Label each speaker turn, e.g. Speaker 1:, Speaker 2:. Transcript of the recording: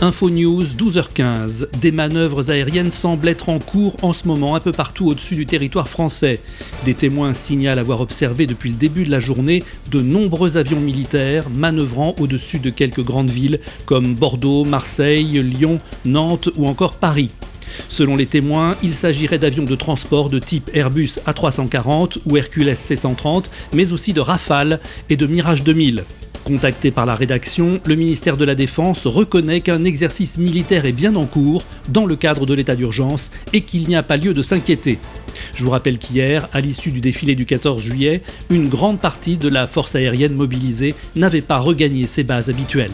Speaker 1: Info News, 12h15. Des manœuvres aériennes semblent être en cours en ce moment un peu partout au-dessus du territoire français. Des témoins signalent avoir observé depuis le début de la journée de nombreux avions militaires manœuvrant au-dessus de quelques grandes villes comme Bordeaux, Marseille, Lyon, Nantes ou encore Paris. Selon les témoins, il s'agirait d'avions de transport de type Airbus A340 ou Hercules C-130, mais aussi de Rafale et de Mirage 2000. Contacté par la rédaction, le ministère de la Défense reconnaît qu'un exercice militaire est bien en cours dans le cadre de l'état d'urgence et qu'il n'y a pas lieu de s'inquiéter. Je vous rappelle qu'hier, à l'issue du défilé du 14 juillet, une grande partie de la force aérienne mobilisée n'avait pas regagné ses bases habituelles.